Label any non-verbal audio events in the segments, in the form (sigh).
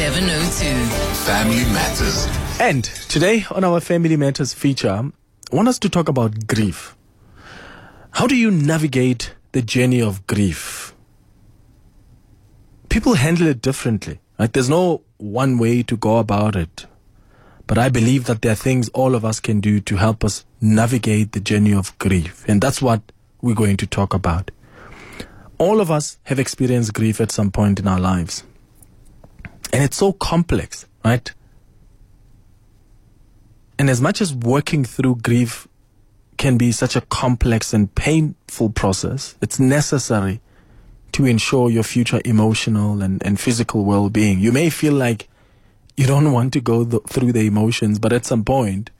0702. Family Matters. And today on our Family Matters feature, I want us to talk about grief. How do you navigate the journey of grief? People handle it differently. Right? There's no one way to go about it. But I believe that there are things all of us can do to help us navigate the journey of grief. And that's what we're going to talk about. All of us have experienced grief at some point in our lives. And it's so complex, right? And as much as working through grief can be such a complex and painful process, it's necessary to ensure your future emotional and, and physical well being. You may feel like you don't want to go th- through the emotions, but at some point,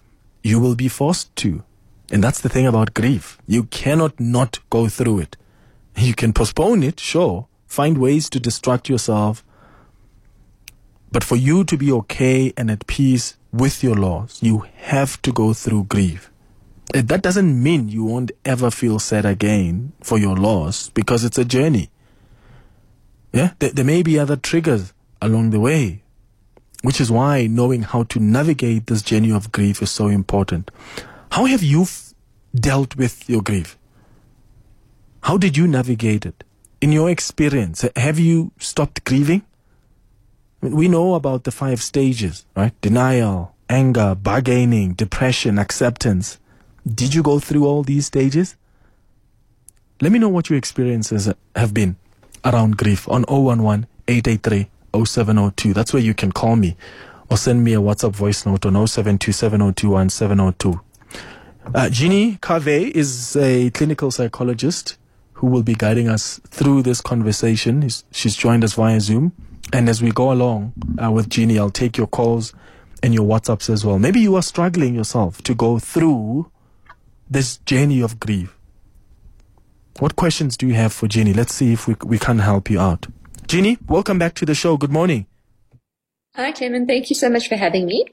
you will be forced to. And that's the thing about grief. You cannot not go through it. You can postpone it, sure. Find ways to distract yourself. But for you to be okay and at peace with your loss, you have to go through grief. That doesn't mean you won't ever feel sad again for your loss because it's a journey. Yeah, there, there may be other triggers along the way, which is why knowing how to navigate this journey of grief is so important. How have you f- dealt with your grief? How did you navigate it? In your experience, have you stopped grieving? We know about the five stages, right? Denial, anger, bargaining, depression, acceptance. Did you go through all these stages? Let me know what your experiences have been around grief on 011 883 0702. That's where you can call me or send me a WhatsApp voice note on 0727021702. Uh, Jeanie Cavé is a clinical psychologist who will be guiding us through this conversation. She's joined us via Zoom. And as we go along uh, with Jeanie, I'll take your calls and your WhatsApps as well. Maybe you are struggling yourself to go through this journey of grief. What questions do you have for Jeanie? Let's see if we, we can help you out. Jeanie, welcome back to the show. Good morning. Hi, Clement. Thank you so much for having me.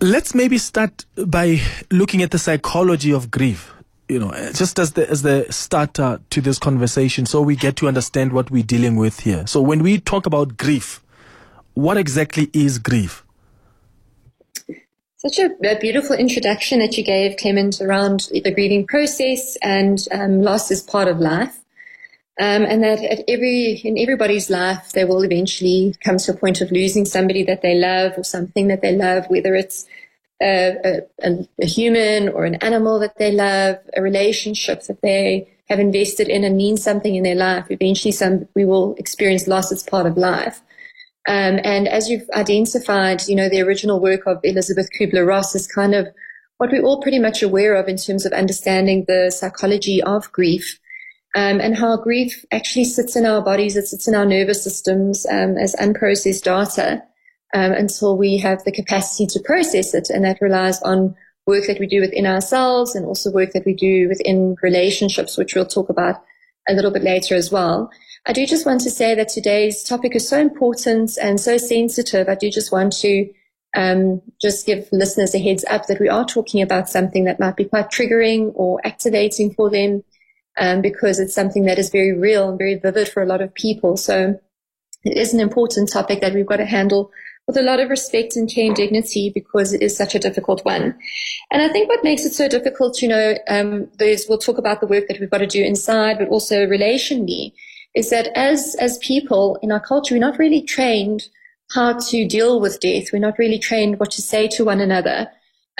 Let's maybe start by looking at the psychology of grief. You know, just as the as the starter to this conversation, so we get to understand what we're dealing with here. So when we talk about grief, what exactly is grief? Such a, a beautiful introduction that you gave, Clement, around the grieving process and um, loss is part of life. Um, and that at every in everybody's life, they will eventually come to a point of losing somebody that they love or something that they love, whether it's a, a, a, human or an animal that they love, a relationship that they have invested in and means something in their life. Eventually, some we will experience loss as part of life. Um, and as you've identified, you know, the original work of Elisabeth Kubler-Ross is kind of what we're all pretty much aware of in terms of understanding the psychology of grief um, and how grief actually sits in our bodies, it sits in our nervous systems um, as unprocessed data um, until we have the capacity to process it. And that relies on work that we do within ourselves and also work that we do within relationships, which we'll talk about a little bit later as well. I do just want to say that today's topic is so important and so sensitive. I do just want to um, just give listeners a heads up that we are talking about something that might be quite triggering or activating for them um, because it's something that is very real and very vivid for a lot of people. So it is an important topic that we've got to handle with a lot of respect and care and dignity because it is such a difficult one. And I think what makes it so difficult, you know, um, those we'll talk about the work that we've got to do inside, but also relationally, is that as as people in our culture, we're not really trained how to deal with death. We're not really trained what to say to one another.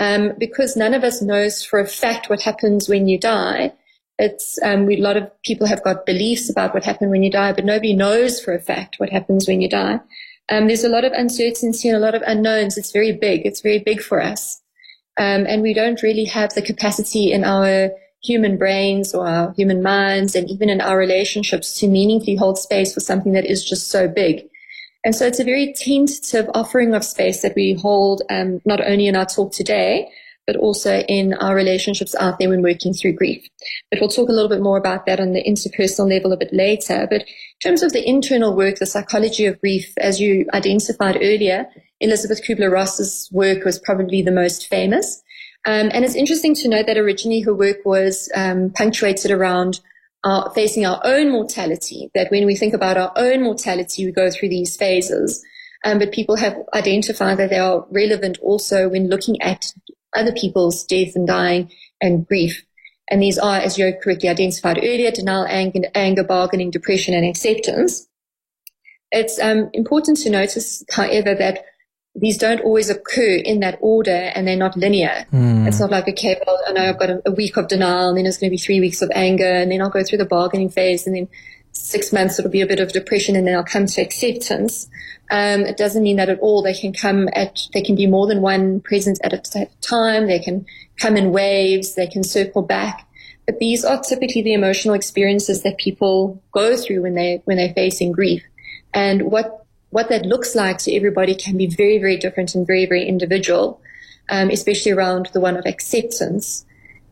Um, because none of us knows for a fact what happens when you die. It's um, we, a lot of people have got beliefs about what happens when you die, but nobody knows for a fact what happens when you die. Um, there's a lot of uncertainty and a lot of unknowns. It's very big. It's very big for us, um, and we don't really have the capacity in our human brains or our human minds, and even in our relationships, to meaningfully hold space for something that is just so big. And so it's a very tentative offering of space that we hold, um, not only in our talk today, but also in our relationships out there when working through grief. But we'll talk a little bit more about that on the interpersonal level a bit later. But in terms of the internal work, the psychology of grief, as you identified earlier, Elisabeth Kubler-Ross's work was probably the most famous. Um, and it's interesting to note that originally her work was um, punctuated around our, facing our own mortality, that when we think about our own mortality, we go through these phases. Um, but people have identified that they are relevant also when looking at other people's death and dying and grief. And these are, as you correctly identified earlier, denial, anger, anger bargaining, depression, and acceptance. It's um, important to notice, however, that these don't always occur in that order and they're not linear. Mm. It's not like, okay, well, I know I've got a, a, week of denial and then it's going to be three weeks of anger and then I'll go through the bargaining phase and then six months it'll be a bit of depression and then I'll come to acceptance. Um, it doesn't mean that at all. They can come at, they can be more than one presence at a time. They can come in waves. They can circle back. But these are typically the emotional experiences that people go through when they, when they're facing grief. And what, what that looks like to everybody can be very, very different and very, very individual, um, especially around the one of acceptance.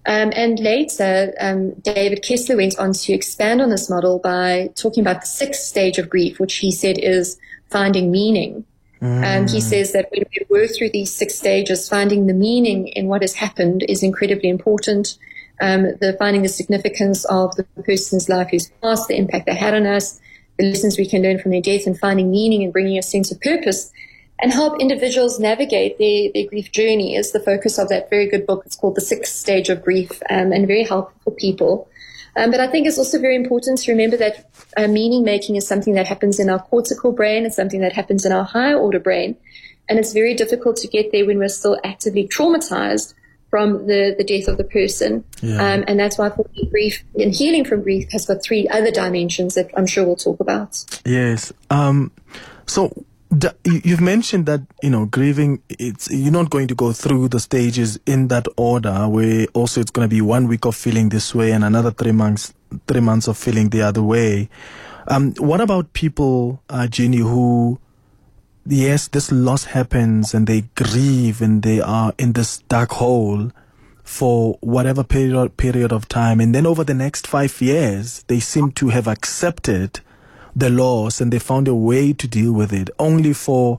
Um, and later, um, David Kessler went on to expand on this model by talking about the sixth stage of grief, which he said is finding meaning. Mm. Um, he says that when we work through these six stages, finding the meaning in what has happened is incredibly important. Um, the finding the significance of the person's life who's passed, the impact they had on us, the lessons we can learn from their death, and finding meaning and bringing a sense of purpose and help individuals navigate their, their grief journey is the focus of that very good book. It's called The Sixth Stage of Grief um, and very helpful for people. Um, but I think it's also very important to remember that uh, meaning making is something that happens in our cortical brain. It's something that happens in our higher order brain. And it's very difficult to get there when we're still actively traumatized from the, the death of the person. Yeah. Um, and that's why for me, grief and healing from grief has got three other dimensions that I'm sure we'll talk about. Yes. Um, so You've mentioned that you know grieving. It's you're not going to go through the stages in that order. Where also it's going to be one week of feeling this way and another three months, three months of feeling the other way. Um, what about people, uh, Jenny, who yes, this loss happens and they grieve and they are in this dark hole for whatever period period of time, and then over the next five years, they seem to have accepted the loss and they found a way to deal with it only for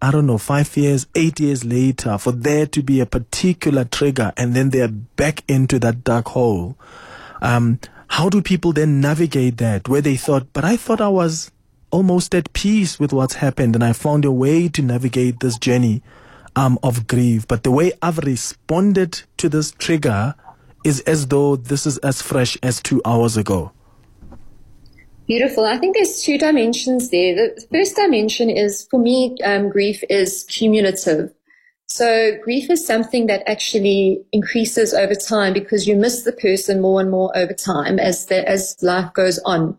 I don't know, five years, eight years later, for there to be a particular trigger and then they're back into that dark hole. Um, how do people then navigate that where they thought, but I thought I was almost at peace with what's happened and I found a way to navigate this journey um, of grief. But the way I've responded to this trigger is as though this is as fresh as two hours ago. Beautiful. I think there's two dimensions there. The first dimension is, for me, um, grief is cumulative. So grief is something that actually increases over time because you miss the person more and more over time as the, as life goes on.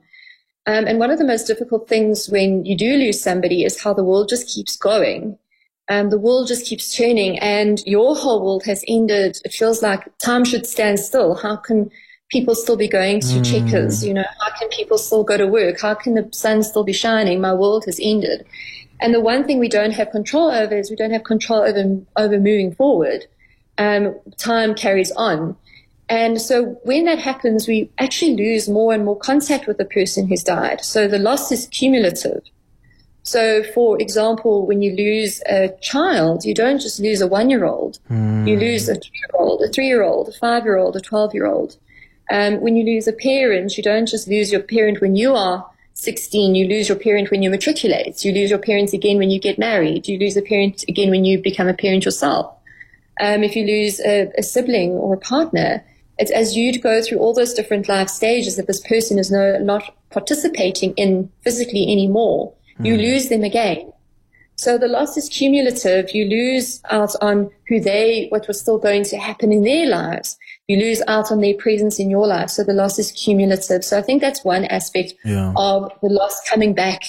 Um, and one of the most difficult things when you do lose somebody is how the world just keeps going. Um, the world just keeps turning and your whole world has ended. It feels like time should stand still. How can people still be going to mm. checkers? You know, how can people still go to work? How can the sun still be shining? My world has ended. And the one thing we don't have control over is we don't have control over, over moving forward. Um, time carries on. And so when that happens, we actually lose more and more contact with the person who's died. So the loss is cumulative. So, for example, when you lose a child, you don't just lose a one year old. Mm. You lose a two year old, a three year old, a five year old, a 12 year old. Um, when you lose a parent, you don't just lose your parent when you are 16, you lose your parent when you matriculate. You lose your parents again when you get married. You lose a parent again when you become a parent yourself. Um, if you lose a, a, sibling or a partner, it's as you go through all those different life stages that this person is no, not participating in physically anymore. Mm. You lose them again. So the loss is cumulative. You lose out on who they, what was still going to happen in their lives you lose out on their presence in your life. So the loss is cumulative. So I think that's one aspect yeah. of the loss coming back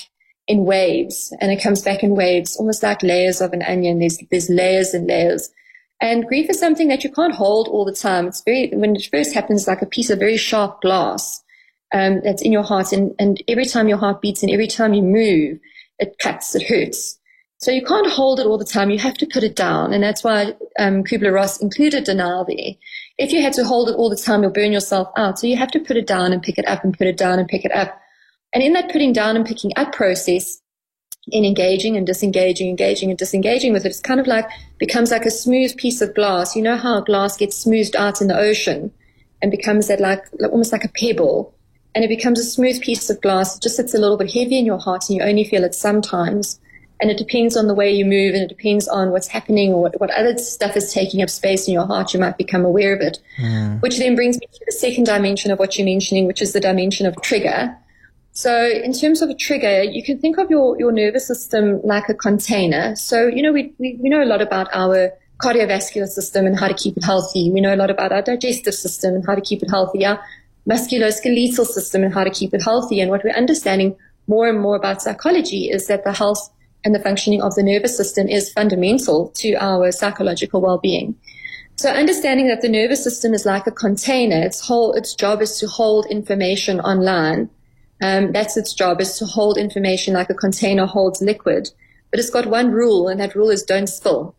in waves and it comes back in waves, almost like layers of an onion. There's, there's layers and layers. And grief is something that you can't hold all the time. It's very, when it first happens, like a piece of very sharp glass, um, that's in your heart. And, and every time your heart beats and every time you move, it cuts, it hurts. So you can't hold it all the time. You have to put it down. And that's why um, Kubler-Ross included denial there if you had to hold it all the time, you'll burn yourself out. So you have to put it down and pick it up and put it down and pick it up. And in that putting down and picking up process, in engaging and disengaging, engaging and disengaging with it, it's kind of like becomes like a smooth piece of glass. You know how glass gets smoothed out in the ocean and becomes that like almost like a pebble. And it becomes a smooth piece of glass. It just sits a little bit heavy in your heart and you only feel it sometimes. And it depends on the way you move and it depends on what's happening or what, what other stuff is taking up space in your heart. You might become aware of it, mm. which then brings me to the second dimension of what you're mentioning, which is the dimension of trigger. So in terms of a trigger, you can think of your, your nervous system like a container. So, you know, we, we, we know a lot about our cardiovascular system and how to keep it healthy. We know a lot about our digestive system and how to keep it healthy, our musculoskeletal system and how to keep it healthy. And what we're understanding more and more about psychology is that the health and the functioning of the nervous system is fundamental to our psychological well-being. So understanding that the nervous system is like a container, its whole, its job is to hold information online. Um, that's its job is to hold information like a container holds liquid. But it's got one rule, and that rule is don't spill.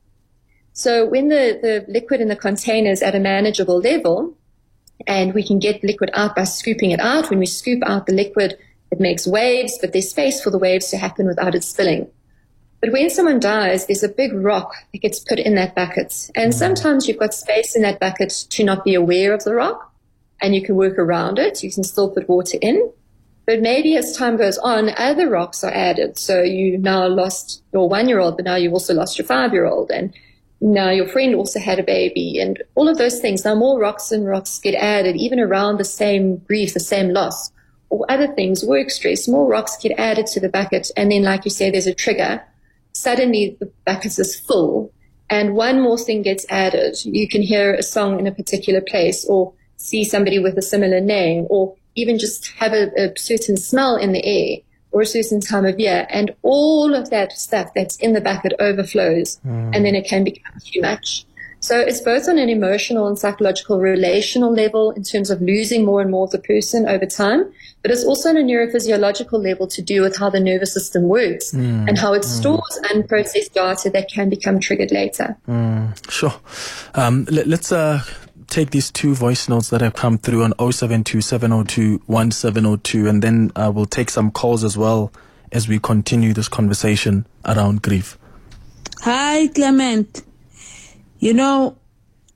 So when the, the liquid in the container is at a manageable level, and we can get liquid out by scooping it out, when we scoop out the liquid, it makes waves, but there's space for the waves to happen without it spilling. But when someone dies, there's a big rock that gets put in that bucket. And mm. sometimes you've got space in that bucket to not be aware of the rock and you can work around it. You can still put water in. But maybe as time goes on, other rocks are added. So you now lost your one year old, but now you've also lost your five year old. And now your friend also had a baby and all of those things. Now more rocks and rocks get added, even around the same grief, the same loss or other things, work stress, more rocks get added to the bucket. And then, like you say, there's a trigger. Suddenly the bucket is full and one more thing gets added. You can hear a song in a particular place or see somebody with a similar name or even just have a, a certain smell in the air or a certain time of year. And all of that stuff that's in the bucket overflows mm. and then it can become too much. So it's both on an emotional and psychological relational level in terms of losing more and more of the person over time, but it's also on a neurophysiological level to do with how the nervous system works mm. and how it mm. stores unprocessed data that can become triggered later. Mm. Sure. Um, let, us uh, take these two voice notes that have come through on 072 and then uh, we'll take some calls as well as we continue this conversation around grief. Hi, Clement. You know,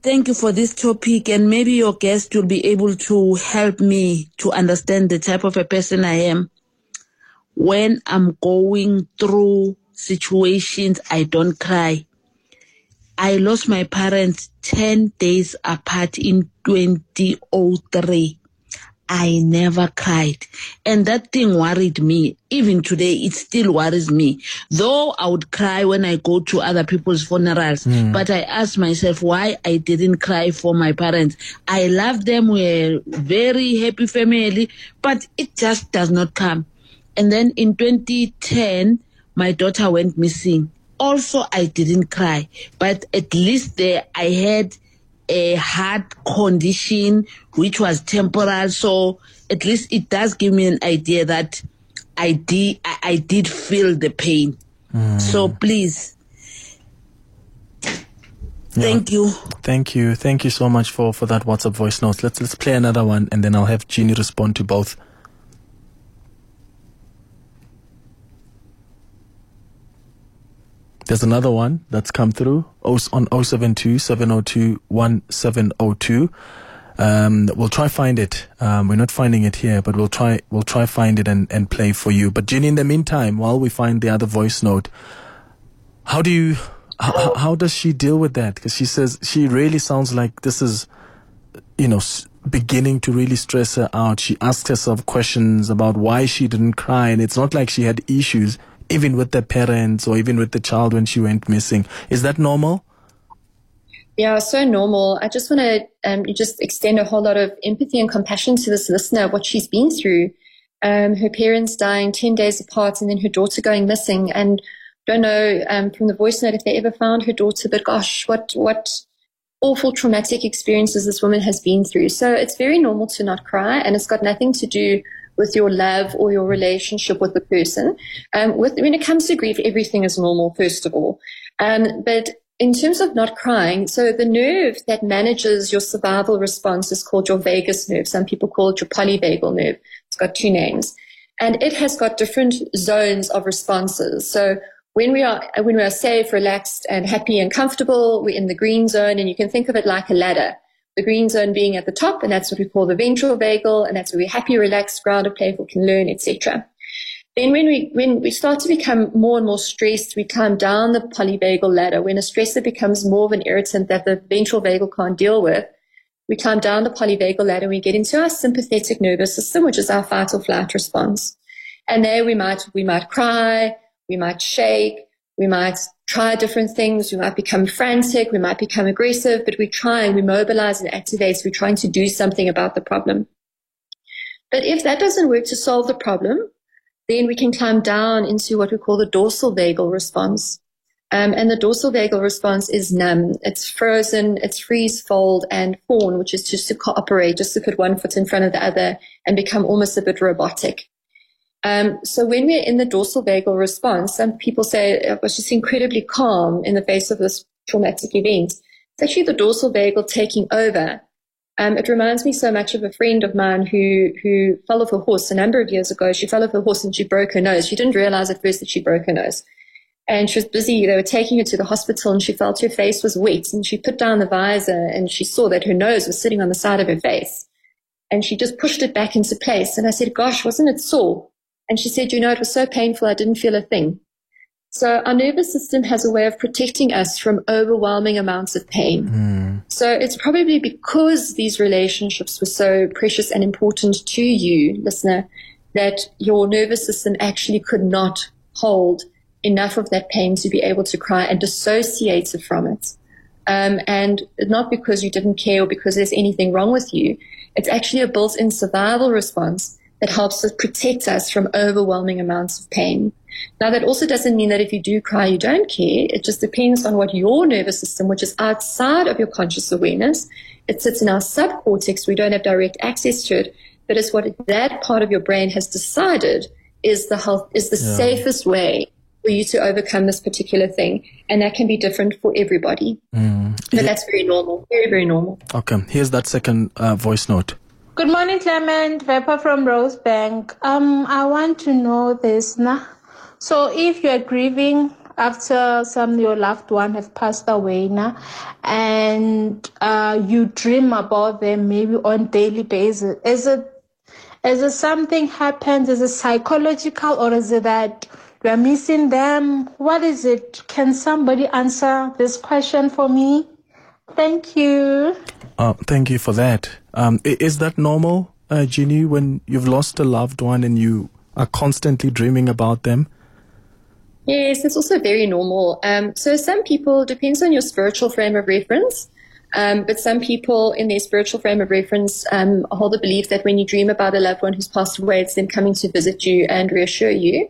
thank you for this topic and maybe your guest will be able to help me to understand the type of a person I am. When I'm going through situations, I don't cry. I lost my parents 10 days apart in 2003. I never cried. And that thing worried me. Even today, it still worries me. Though I would cry when I go to other people's funerals, mm. but I ask myself why I didn't cry for my parents. I love them. We're very happy family, but it just does not come. And then in 2010, my daughter went missing. Also, I didn't cry, but at least there I had a heart condition which was temporal. So at least it does give me an idea that I did I, I did feel the pain. Mm. So please. Thank yeah. you. Thank you. Thank you so much for, for that WhatsApp voice note. Let's let's play another one and then I'll have Jeanie respond to both. There's another one that's come through on 072 702 1702. Um, we'll try find it. Um, we're not finding it here, but we'll try, we'll try find it and, and play for you. But Jenny, in the meantime, while we find the other voice note, how do you, how, how does she deal with that? Because she says she really sounds like this is, you know, beginning to really stress her out. She asks herself questions about why she didn't cry, and it's not like she had issues even with the parents or even with the child when she went missing. Is that normal? Yeah, so normal. I just want to um, just extend a whole lot of empathy and compassion to this listener, what she's been through. Um, her parents dying 10 days apart and then her daughter going missing. And don't know um, from the voice note if they ever found her daughter, but gosh, what, what awful traumatic experiences this woman has been through. So it's very normal to not cry and it's got nothing to do with your love or your relationship with the person. Um, with, when it comes to grief, everything is normal, first of all. Um, but in terms of not crying, so the nerve that manages your survival response is called your vagus nerve. Some people call it your polyvagal nerve. It's got two names. And it has got different zones of responses. So when we are when we are safe, relaxed, and happy and comfortable, we're in the green zone, and you can think of it like a ladder the green zone being at the top, and that's what we call the ventral vagal, and that's where we're happy, relaxed, grounded, playful, can learn, etc. Then when we when we start to become more and more stressed, we climb down the polyvagal ladder. When a stressor becomes more of an irritant that the ventral vagal can't deal with, we climb down the polyvagal ladder and we get into our sympathetic nervous system, which is our fight or flight response. And there we might we might cry, we might shake, we might try different things, we might become frantic, we might become aggressive, but we try and we mobilize and activate. So we're trying to do something about the problem. But if that doesn't work to solve the problem, then we can climb down into what we call the dorsal vagal response. Um, and the dorsal vagal response is numb. It's frozen, it's freeze, fold, and fawn, which is just to cooperate, just to put one foot in front of the other and become almost a bit robotic. Um, so when we're in the dorsal vagal response, some people say it was just incredibly calm in the face of this traumatic event. It's actually the dorsal vagal taking over. Um, it reminds me so much of a friend of mine who who fell off a horse a number of years ago. She fell off a horse and she broke her nose. She didn't realize at first that she broke her nose. And she was busy. They were taking her to the hospital and she felt her face was wet and she put down the visor and she saw that her nose was sitting on the side of her face. And she just pushed it back into place. And I said, gosh, wasn't it sore? And she said, you know, it was so painful, I didn't feel a thing. So our nervous system has a way of protecting us from overwhelming amounts of pain. Mm. So it's probably because these relationships were so precious and important to you, listener, that your nervous system actually could not hold enough of that pain to be able to cry and dissociate from it. Um, and not because you didn't care or because there's anything wrong with you. It's actually a built-in survival response that helps us protect us from overwhelming amounts of pain. Now, that also doesn't mean that if you do cry, you don't care. It just depends on what your nervous system, which is outside of your conscious awareness, it sits in our subcortex. We don't have direct access to it, but it's what that part of your brain has decided is the health, is the yeah. safest way for you to overcome this particular thing. And that can be different for everybody. Mm. But yeah. that's very normal, very, very normal. Okay. Here's that second uh, voice note. Good morning, Clement. Veppa from Rosebank. Um, I want to know this now. So, if you're grieving after some your loved one have passed away now, and uh, you dream about them maybe on daily basis, is it is it something happens? Is it psychological, or is it that you are missing them? What is it? Can somebody answer this question for me? Thank you. Uh, thank you for that. Um, is that normal, uh, Ginny, when you've lost a loved one and you are constantly dreaming about them? Yes, it's also very normal. Um, so some people, depends on your spiritual frame of reference, um, but some people in their spiritual frame of reference um, hold the belief that when you dream about a loved one who's passed away, it's them coming to visit you and reassure you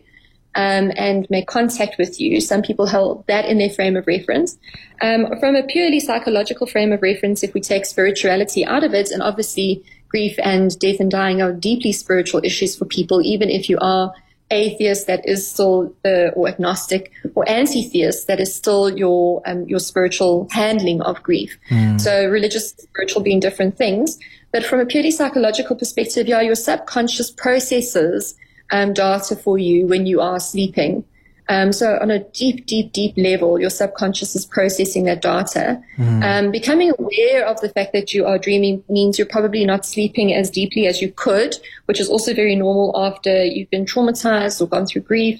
um, and make contact with you. Some people hold that in their frame of reference. Um, from a purely psychological frame of reference, if we take spirituality out of it, and obviously grief and death and dying are deeply spiritual issues for people, even if you are atheist that is still uh, or agnostic or anti-theist that is still your um, your spiritual handling of grief mm. so religious spiritual being different things but from a purely psychological perspective yeah your subconscious processes um, data for you when you are sleeping. Um, so on a deep, deep, deep level, your subconscious is processing that data. Mm. Um, becoming aware of the fact that you are dreaming means you're probably not sleeping as deeply as you could, which is also very normal after you've been traumatized or gone through grief.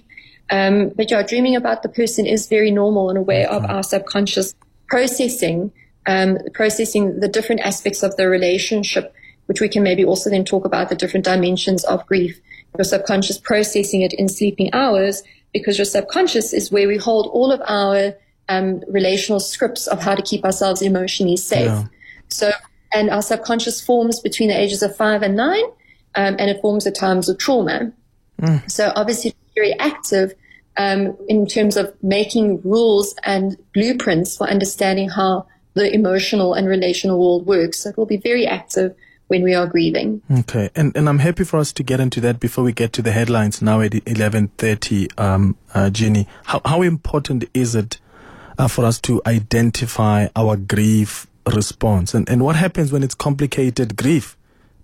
Um, but yeah, dreaming about the person is very normal and a way of our subconscious processing, um, processing the different aspects of the relationship, which we can maybe also then talk about the different dimensions of grief your subconscious processing it in sleeping hours because your subconscious is where we hold all of our um, relational scripts of how to keep ourselves emotionally safe. Yeah. So, and our subconscious forms between the ages of five and nine, um, and it forms at times of trauma. Mm. So obviously very active um, in terms of making rules and blueprints for understanding how the emotional and relational world works. So it will be very active when we are grieving. Okay, and and I'm happy for us to get into that before we get to the headlines now at 11:30. Um, uh, Ginny, how how important is it uh, for us to identify our grief response, and and what happens when it's complicated grief,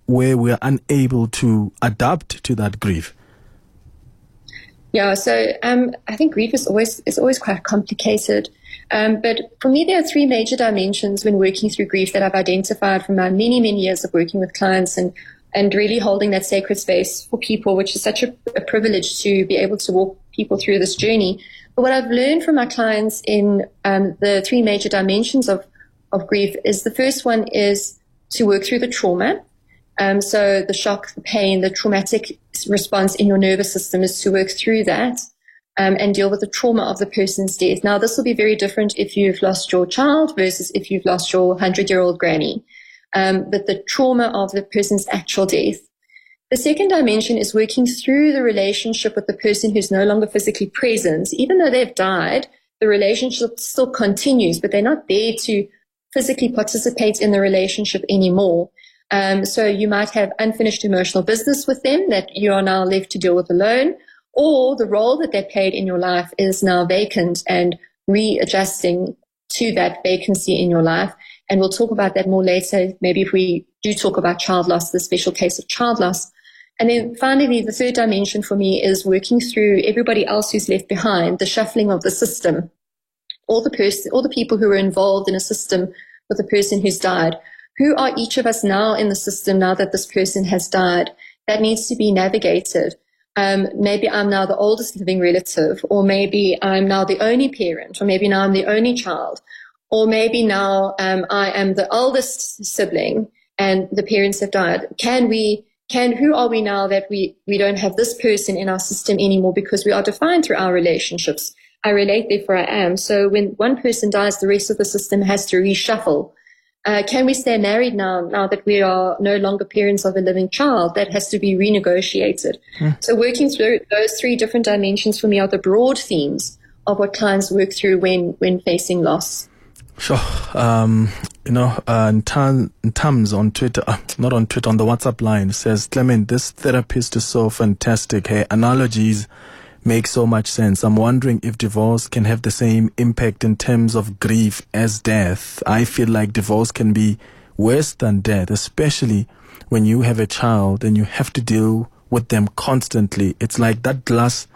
where we are unable to adapt to that grief? Yeah, so um, I think grief is always is always quite complicated. Um, but for me, there are three major dimensions when working through grief that I've identified from my many, many years of working with clients and and really holding that sacred space for people, which is such a, a privilege to be able to walk people through this journey. But what I've learned from my clients in um, the three major dimensions of, of grief is the first one is to work through the trauma. Um, so the shock, the pain, the traumatic response in your nervous system is to work through that um, and deal with the trauma of the person's death. Now, this will be very different if you've lost your child versus if you've lost your 100 year old granny. Um, but the trauma of the person's actual death. The second dimension is working through the relationship with the person who's no longer physically present. Even though they've died, the relationship still continues, but they're not there to physically participate in the relationship anymore. Um, so you might have unfinished emotional business with them that you are now left to deal with alone, or the role that they played in your life is now vacant and readjusting to that vacancy in your life. And we'll talk about that more later. Maybe if we do talk about child loss, the special case of child loss. And then finally, the third dimension for me is working through everybody else who's left behind, the shuffling of the system. All the person, all the people who are involved in a system with a person who's died. Who are each of us now in the system now that this person has died? That needs to be navigated um, maybe I'm now the oldest living relative, or maybe I'm now the only parent, or maybe now I'm the only child, or maybe now um, I am the oldest sibling and the parents have died. Can we, can, who are we now that we, we don't have this person in our system anymore because we are defined through our relationships? I relate, therefore I am. So when one person dies, the rest of the system has to reshuffle uh, can we stay married now, now that we are no longer parents of a living child? That has to be renegotiated. Mm. So working through those three different dimensions for me are the broad themes of what clients work through when, when facing loss. Sure. Um, you know, uh, in, term, in terms on Twitter, uh, not on Twitter, on the WhatsApp line says, Clement, this therapist is so fantastic. Hey, analogies makes so much sense. I'm wondering if divorce can have the same impact in terms of grief as death. I feel like divorce can be worse than death, especially when you have a child and you have to deal with them constantly. It's like that glass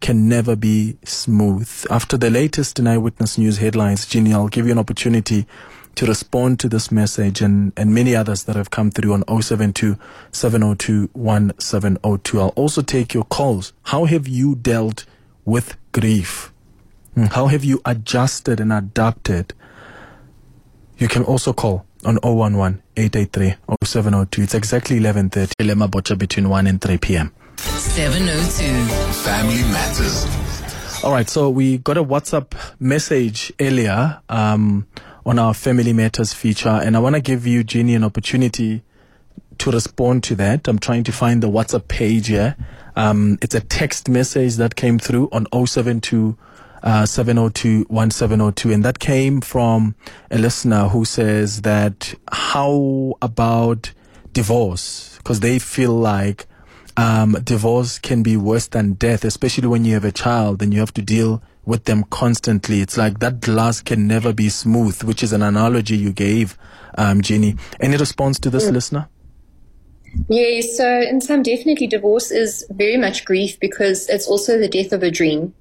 can never be smooth. After the latest in Eyewitness News headlines, Ginny, I'll give you an opportunity to respond to this message and, and many others that have come through on 072 702 1702. I'll also take your calls. How have you dealt with grief? Hmm, how have you adjusted and adapted? You can also call on 011 883 0702. It's exactly 11.30. Lema Bocha between 1 and 3 p.m. 702. Family Matters. All right, so we got a WhatsApp message earlier. Um, on our Family Matters feature. And I want to give you, Jenny, an opportunity to respond to that. I'm trying to find the WhatsApp page here. Um, it's a text message that came through on 072 uh, 702 1702. And that came from a listener who says that how about divorce? Because they feel like um, divorce can be worse than death, especially when you have a child and you have to deal with them constantly. It's like that glass can never be smooth, which is an analogy you gave, um, Jenny. Any response to this, listener? Yeah, so in some, definitely divorce is very much grief because it's also the death of a dream.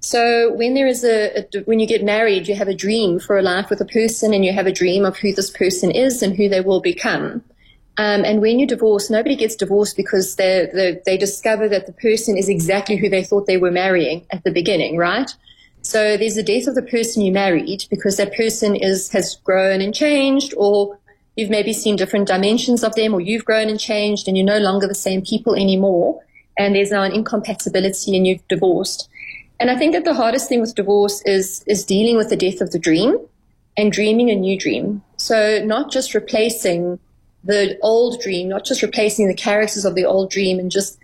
So when there is a, a, when you get married, you have a dream for a life with a person and you have a dream of who this person is and who they will become. Um, and when you divorce, nobody gets divorced because they, they, discover that the person is exactly who they thought they were marrying at the beginning, right? So there's the death of the person you married because that person is has grown and changed, or you've maybe seen different dimensions of them, or you've grown and changed, and you're no longer the same people anymore. And there's now an incompatibility, and you've divorced. And I think that the hardest thing with divorce is is dealing with the death of the dream and dreaming a new dream. So not just replacing the old dream, not just replacing the characters of the old dream and just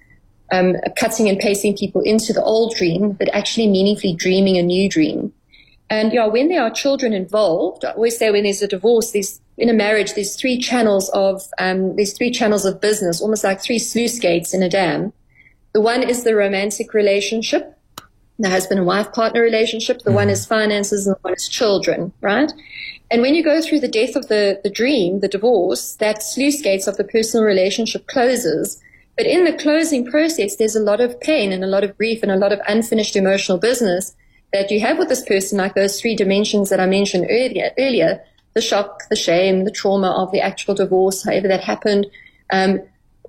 um, cutting and pasting people into the old dream, but actually meaningfully dreaming a new dream. And yeah, when there are children involved, I always say when there's a divorce, there's in a marriage, there's three channels of um, there's three channels of business, almost like three sluice gates in a dam. The one is the romantic relationship, the husband and wife partner relationship. The mm-hmm. one is finances, and the one is children, right? And when you go through the death of the, the dream, the divorce, that sluice gates of the personal relationship closes. But in the closing process, there's a lot of pain and a lot of grief and a lot of unfinished emotional business that you have with this person, like those three dimensions that I mentioned earlier, earlier, the shock, the shame, the trauma of the actual divorce, however that happened. Um,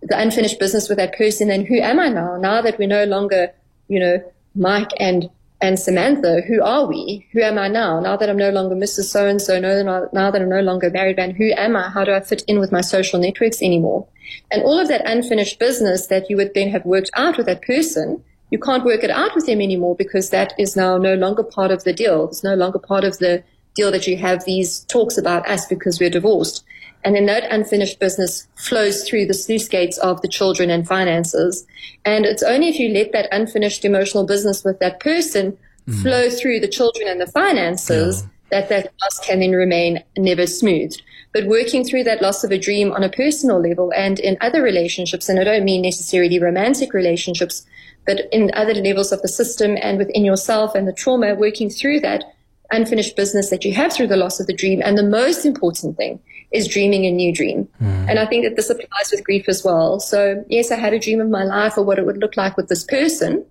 the unfinished business with that person, then who am I now? Now that we're no longer, you know, Mike and and Samantha, who are we? Who am I now? Now that I'm no longer Mrs. So and so, now that I'm no longer married man, who am I? How do I fit in with my social networks anymore? And all of that unfinished business that you would then have worked out with that person, you can't work it out with them anymore because that is now no longer part of the deal. It's no longer part of the deal that you have these talks about us because we're divorced. And then that unfinished business flows through the sluice gates of the children and finances. And it's only if you let that unfinished emotional business with that person mm. flow through the children and the finances yeah. that that loss can then remain never smoothed. But working through that loss of a dream on a personal level and in other relationships, and I don't mean necessarily romantic relationships, but in other levels of the system and within yourself and the trauma, working through that unfinished business that you have through the loss of the dream. And the most important thing is dreaming a new dream. Mm. And I think that this applies with grief as well. So yes, I had a dream of my life or what it would look like with this person.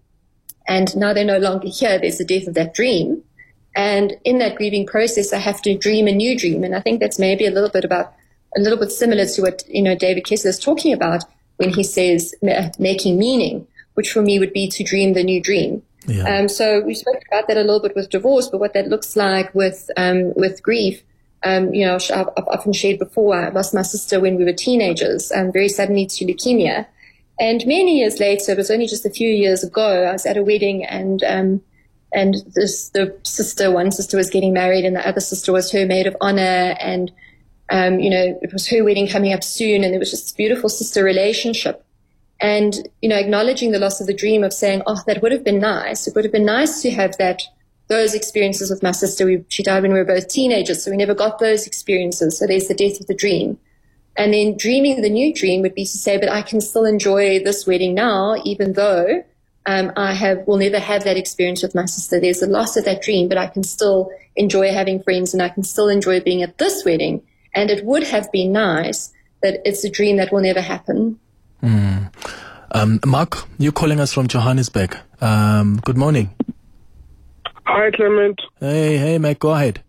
And now they're no longer here. There's the death of that dream. And in that grieving process, I have to dream a new dream. And I think that's maybe a little bit about, a little bit similar to what, you know, David Kessler is talking about when he says making meaning, which for me would be to dream the new dream. Yeah. Um, so we spoke about that a little bit with divorce, but what that looks like with um, with grief. Um, you know, I've, I've, often shared before. I lost my sister when we were teenagers, um, very suddenly to leukemia, and many years later, it was only just a few years ago. I was at a wedding, and um, and this the sister, one sister was getting married, and the other sister was her maid of honor, and um, you know, it was her wedding coming up soon, and it was just this beautiful sister relationship and you know acknowledging the loss of the dream of saying oh that would have been nice it would have been nice to have that those experiences with my sister we, she died when we were both teenagers so we never got those experiences so there's the death of the dream and then dreaming the new dream would be to say but i can still enjoy this wedding now even though um, i have will never have that experience with my sister there's a loss of that dream but i can still enjoy having friends and i can still enjoy being at this wedding and it would have been nice that it's a dream that will never happen Mm. Um, Mark, you're calling us from Johannesburg. Um, good morning. Hi, Clement. Hey, hey, Mike, go ahead.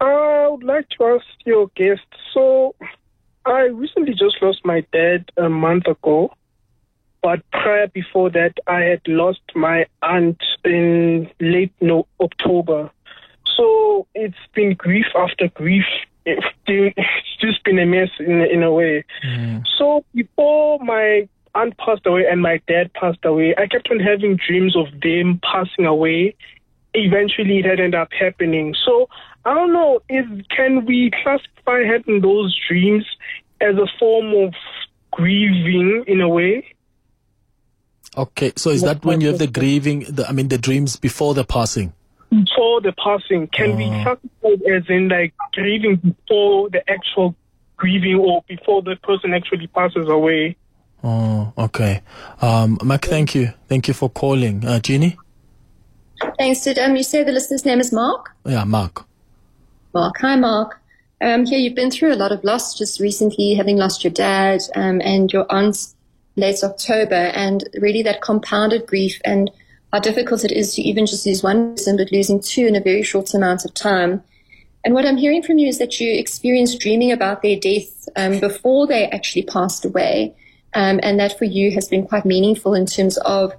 I would like to ask your guest. So, I recently just lost my dad a month ago, but prior before that, I had lost my aunt in late no October. So it's been grief after grief it's just been a mess in, in a way. Mm. So before my aunt passed away and my dad passed away, I kept on having dreams of them passing away. Eventually, it had ended up happening. So I don't know. Is can we classify having those dreams as a form of grieving in a way? Okay, so is that when you have the grieving? The, I mean, the dreams before the passing before the passing can be oh. classified as in like grieving before the actual grieving or before the person actually passes away. Oh, okay. Um, Mark, thank you. Thank you for calling. Uh, Jeanie? Thanks. Did um, you say the listener's name is Mark? Yeah, Mark. Mark. Hi, Mark. Um, here you've been through a lot of loss just recently, having lost your dad um, and your aunt late October, and really that compounded grief and how difficult it is to even just lose one person, but losing two in a very short amount of time. And what I'm hearing from you is that you experienced dreaming about their death um, before they actually passed away. Um, and that for you has been quite meaningful in terms of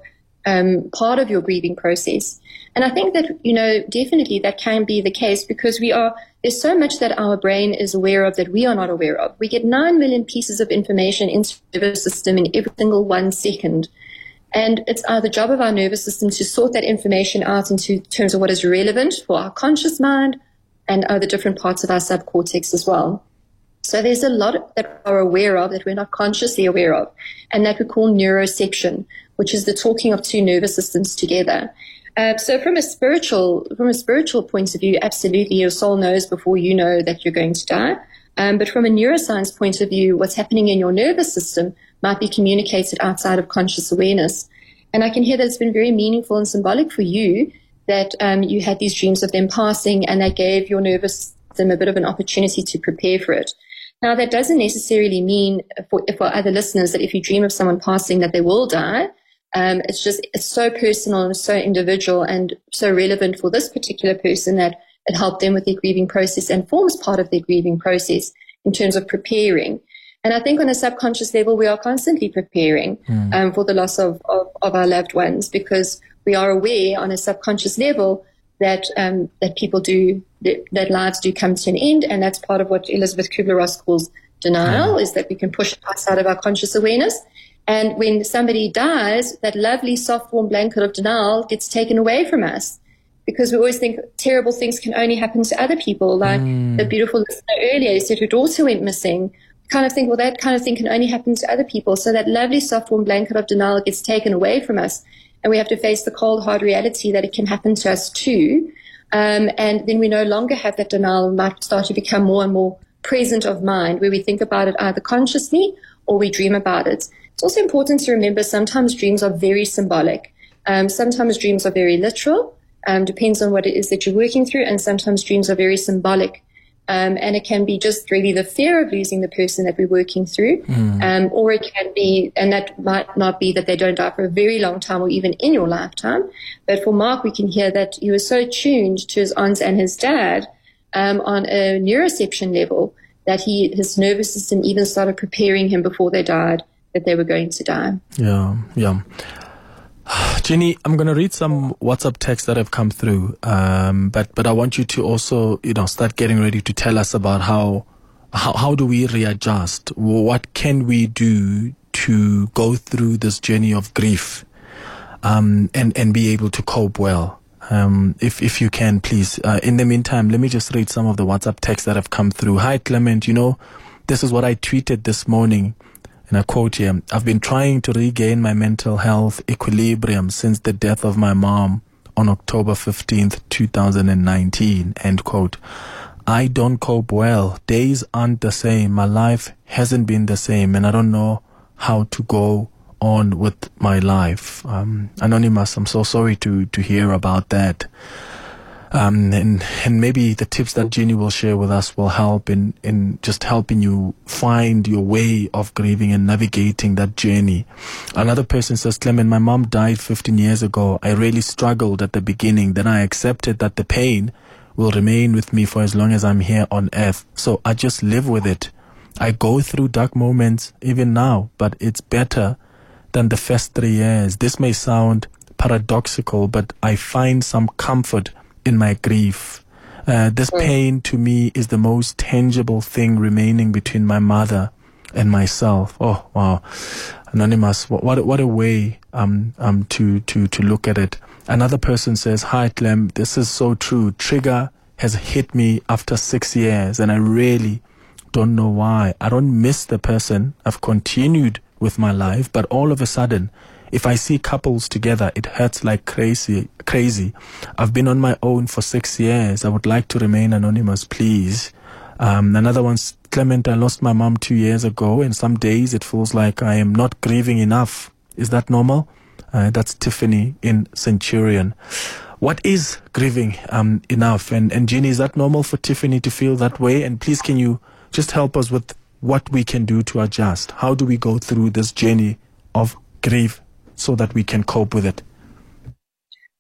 um, part of your grieving process. And I think that, you know, definitely that can be the case because we are, there's so much that our brain is aware of that we are not aware of. We get 9 million pieces of information into the system in every single one second. And it's uh, the job of our nervous system to sort that information out into terms of what is relevant for our conscious mind and other different parts of our subcortex as well. So there's a lot that we're aware of that we're not consciously aware of, and that we call neuroception, which is the talking of two nervous systems together. Uh, so from a spiritual from a spiritual point of view, absolutely, your soul knows before you know that you're going to die. Um, but from a neuroscience point of view, what's happening in your nervous system might be communicated outside of conscious awareness. And I can hear that it's been very meaningful and symbolic for you that um, you had these dreams of them passing and that gave your nervous system a bit of an opportunity to prepare for it. Now, that doesn't necessarily mean for, for other listeners that if you dream of someone passing that they will die. Um, it's just, it's so personal and so individual and so relevant for this particular person that it helped them with their grieving process and forms part of their grieving process in terms of preparing. And I think on a subconscious level, we are constantly preparing mm. um, for the loss of, of, of, our loved ones because we are aware on a subconscious level that um, that people do that, that, lives do come to an end, and that's part of what Elisabeth Kubler Ross calls denial, mm. is that we can push outside of our conscious awareness. And when somebody dies, that lovely soft warm blanket of denial gets taken away from us because we always think terrible things can only happen to other people. Like mm. the beautiful listener earlier said her daughter went missing kind of think, well, that kind of thing can only happen to other people. So that lovely soft warm blanket of denial gets taken away from us. And we have to face the cold, hard reality that it can happen to us too. Um, and then we no longer have that denial and might start to become more and more present of mind where we think about it either consciously or we dream about it. It's also important to remember sometimes dreams are very symbolic. Um, sometimes dreams are very literal. Um, depends on what it is that you're working through. And sometimes dreams are very symbolic. Um, and it can be just really the fear of losing the person that we're working through. Mm. Um, or it can be, and that might not be that they don't die for a very long time or even in your lifetime. But for Mark, we can hear that he was so tuned to his aunts and his dad um, on a neuroception level that he his nervous system even started preparing him before they died that they were going to die. Yeah, yeah. (sighs) Jeanie, I'm going to read some WhatsApp texts that have come through, um, but but I want you to also, you know, start getting ready to tell us about how how how do we readjust? What can we do to go through this journey of grief, um, and and be able to cope well? Um, if if you can, please. Uh, in the meantime, let me just read some of the WhatsApp texts that have come through. Hi, Clement. You know, this is what I tweeted this morning and I quote here, I've been trying to regain my mental health equilibrium since the death of my mom on October 15th, 2019. End quote. I don't cope well. Days aren't the same. My life hasn't been the same and I don't know how to go on with my life. Um, Anonymous, I'm so sorry to, to hear about that. Um, and, and maybe the tips that Jeanie will share with us will help in, in just helping you find your way of grieving and navigating that journey. Another person says, Clement, my mom died 15 years ago. I really struggled at the beginning. Then I accepted that the pain will remain with me for as long as I'm here on earth. So I just live with it. I go through dark moments even now, but it's better than the first three years. This may sound paradoxical, but I find some comfort in my grief. Uh, this mm. pain to me is the most tangible thing remaining between my mother and myself. Oh wow, anonymous. What what, what a way um um to to to look at it. Another person says, "Hi Clem, this is so true. Trigger has hit me after six years, and I really don't know why. I don't miss the person. I've continued with my life, but all of a sudden, if I see couples together, it hurts like crazy, crazy. I've been on my own for six years. I would like to remain anonymous, please. Um, another one's Clement, I lost my mom two years ago, and some days it feels like I am not grieving enough. Is that normal? Uh, that's Tiffany in Centurion. What is grieving um, enough? And, and Jeanie, is that normal for Tiffany to feel that way? And please, can you just help us with what we can do to adjust? How do we go through this journey of grief so that we can cope with it.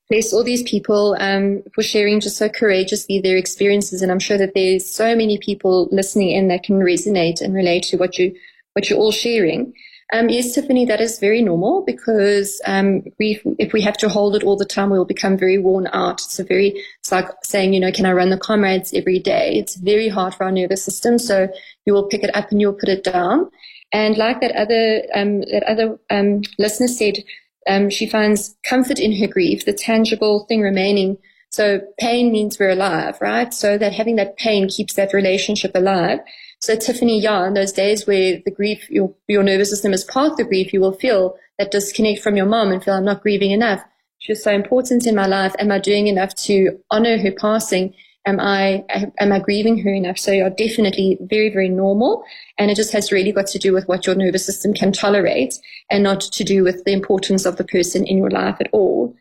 Bless all these people um, for sharing just so courageously their experiences, and I'm sure that there's so many people listening in that can resonate and relate to what you what you're all sharing. Um, yes, Tiffany, that is very normal because um, we, if we have to hold it all the time, we will become very worn out. It's a very, it's like saying, you know, can I run the comrades every day? It's very hard for our nervous system. So you will pick it up and you'll put it down. And like that other um, that other um, listener said, um, she finds comfort in her grief, the tangible thing remaining. So pain means we're alive, right? So that having that pain keeps that relationship alive. So Tiffany, yeah, in those days where the grief, your your nervous system is part of the grief, you will feel that disconnect from your mom and feel I'm not grieving enough. She was so important in my life. Am I doing enough to honor her passing? Am I am I grieving her enough? So you're definitely very very normal, and it just has really got to do with what your nervous system can tolerate, and not to do with the importance of the person in your life at all.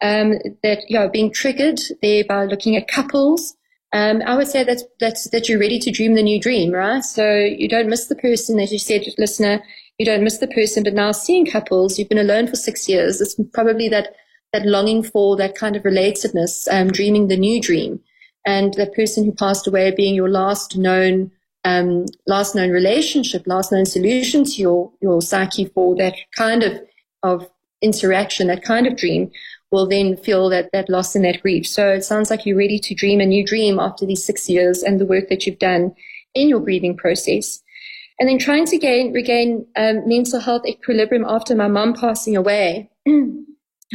Um, that yeah, being triggered there by looking at couples. Um, I would say that that's that you're ready to dream the new dream, right? So you don't miss the person, as you said, listener. You don't miss the person, but now seeing couples, you've been alone for six years. It's probably that that longing for that kind of relatedness, um, dreaming the new dream and the person who passed away being your last known um, last known relationship, last known solution to your, your psyche for that kind of, of interaction, that kind of dream, will then feel that, that loss and that grief. So it sounds like you're ready to dream a new dream after these six years and the work that you've done in your grieving process. And then trying to gain, regain um, mental health equilibrium after my mum passing away. (clears throat)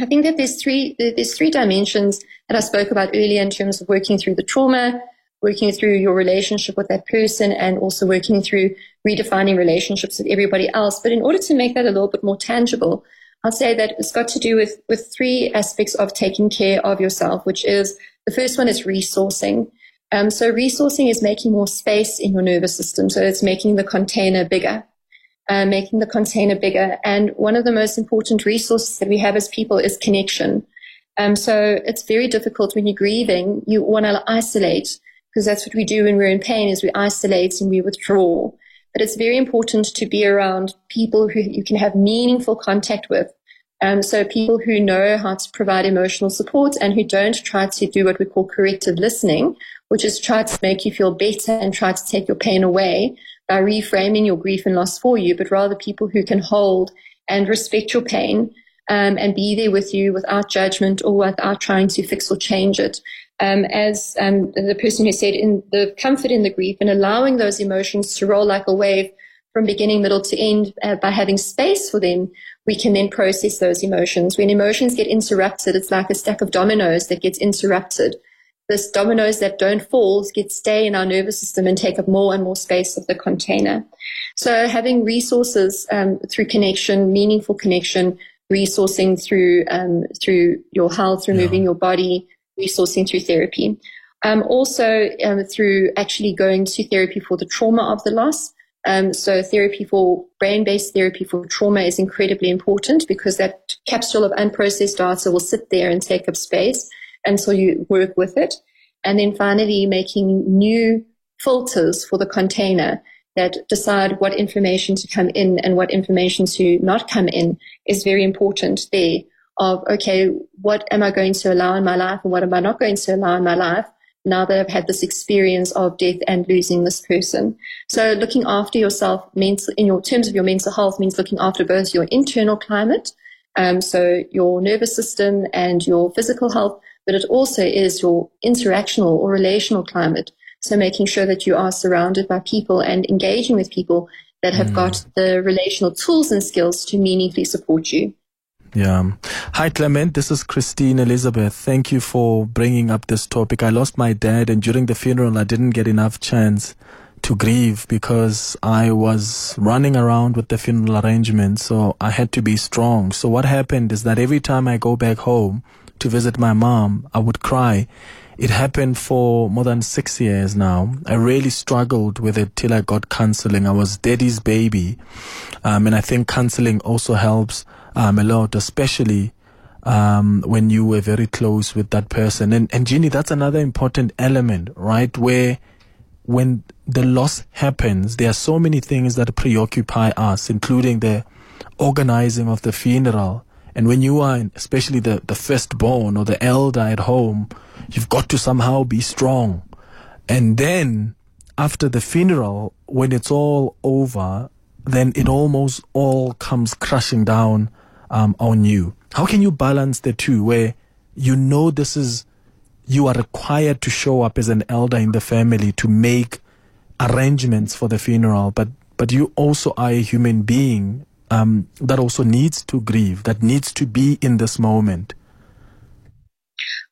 I think that there's three, there's three dimensions that I spoke about earlier in terms of working through the trauma, working through your relationship with that person and also working through redefining relationships with everybody else. But in order to make that a little bit more tangible, I'll say that it's got to do with, with three aspects of taking care of yourself, which is the first one is resourcing. Um, so resourcing is making more space in your nervous system. So it's making the container bigger, uh, making the container bigger. And one of the most important resources that we have as people is connection. Um, so it's very difficult when you're grieving. You want to isolate because that's what we do when we're in pain is we isolate and we withdraw. But it's very important to be around people who you can have meaningful contact with. Um, so people who know how to provide emotional support and who don't try to do what we call corrective listening, which is try to make you feel better and try to take your pain away by reframing your grief and loss for you, but rather people who can hold and respect your pain um, and be there with you without judgment or without trying to fix or change it um, as um, the person who said, in the comfort in the grief and allowing those emotions to roll like a wave from beginning, middle to end uh, by having space for them, we can then process those emotions. When emotions get interrupted, it's like a stack of dominoes that gets interrupted. This dominoes that don't fall get stay in our nervous system and take up more and more space of the container. So having resources um, through connection, meaningful connection, resourcing through um, through your health, through yeah. your body, resourcing through therapy. Um, also um, through actually going to therapy for the trauma of the loss. Um, so therapy for brain-based therapy for trauma is incredibly important because that capsule of unprocessed data will sit there and take up space until you work with it. And then finally making new filters for the container that decide what information to come in and what information to not come in is very important there of, okay, what am I going to allow in my life and what am I not going to allow in my life now that I've had this experience of death and losing this person. So looking after yourself mental, in your terms of your mental health means looking after both your internal climate, um, so your nervous system and your physical health, but it also is your interactional or relational climate. So making sure that you are surrounded by people and engaging with people that have mm. got the relational tools and skills to meaningfully support you. Yeah. Hi, Clement. This is Christine Elizabeth. Thank you for bringing up this topic. I lost my dad, and during the funeral, I didn't get enough chance to grieve because I was running around with the funeral arrangements. So I had to be strong. So what happened is that every time I go back home to visit my mom, I would cry. It happened for more than six years now. I really struggled with it till I got counseling. I was daddy's baby. Um, and I think counseling also helps um, a lot, especially um, when you were very close with that person. And, and Jeanie, that's another important element, right? Where when the loss happens, there are so many things that preoccupy us, including the organizing of the funeral. And when you are, especially the, the firstborn or the elder at home, you've got to somehow be strong. And then after the funeral, when it's all over, then it almost all comes crashing down um, on you. How can you balance the two where you know this is, you are required to show up as an elder in the family to make arrangements for the funeral, but, but you also are a human being um, that also needs to grieve, that needs to be in this moment?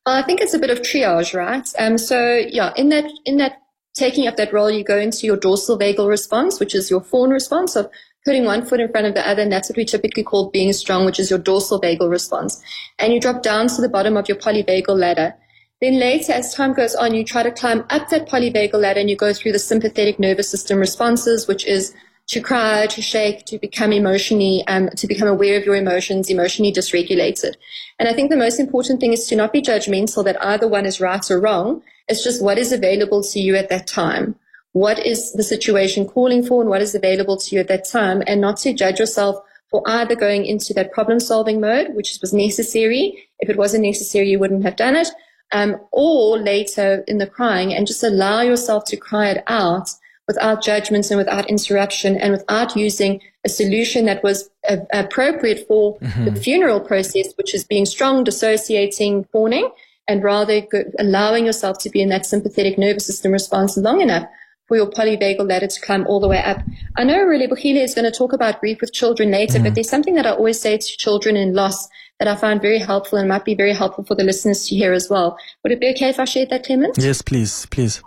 Well, I think it's a bit of triage, right? Um, so yeah, in that in that taking up that role, you go into your dorsal vagal response, which is your fawn response of putting one foot in front of the other, and that's what we typically call being strong, which is your dorsal vagal response. And you drop down to the bottom of your polyvagal ladder. Then later, as time goes on, you try to climb up that polyvagal ladder and you go through the sympathetic nervous system responses, which is to cry, to shake, to become emotionally, um, to become aware of your emotions, emotionally dysregulated. And I think the most important thing is to not be judgmental that either one is right or wrong. It's just what is available to you at that time what is the situation calling for and what is available to you at that time and not to judge yourself for either going into that problem solving mode, which was necessary. If it wasn't necessary, you wouldn't have done it. Um, or later in the crying and just allow yourself to cry it out without judgments and without interruption and without using a solution that was uh, appropriate for mm-hmm. the funeral process, which is being strong, dissociating, fawning, and rather allowing yourself to be in that sympathetic nervous system response long enough for your polyvagal ladder to climb all the way up. I know really Relebohile is going to talk about grief with children later, mm. but there's something that I always say to children in loss that I find very helpful and might be very helpful for the listeners to hear as well. Would it be okay if I shared that, Clement? Yes, please, please.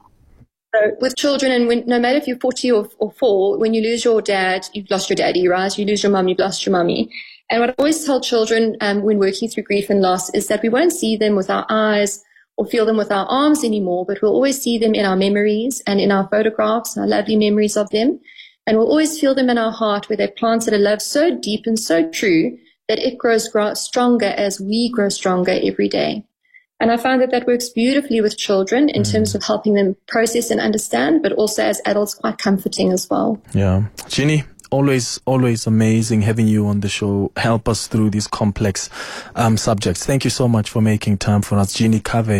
So with children, and when, no matter if you're 40 or, or 4, when you lose your dad, you've lost your daddy, right? You lose your mum, you've lost your mummy. And what I always tell children um, when working through grief and loss is that we won't see them with our eyes or feel them with our arms anymore, but we'll always see them in our memories and in our photographs, our lovely memories of them. And we'll always feel them in our heart where they've planted a love so deep and so true that it grows stronger as we grow stronger every day. And I find that that works beautifully with children in mm. terms of helping them process and understand, but also as adults, quite comforting as well. Yeah. Jeanie, always, always amazing having you on the show. Help us through these complex um, subjects. Thank you so much for making time for us. Jeanie Cavé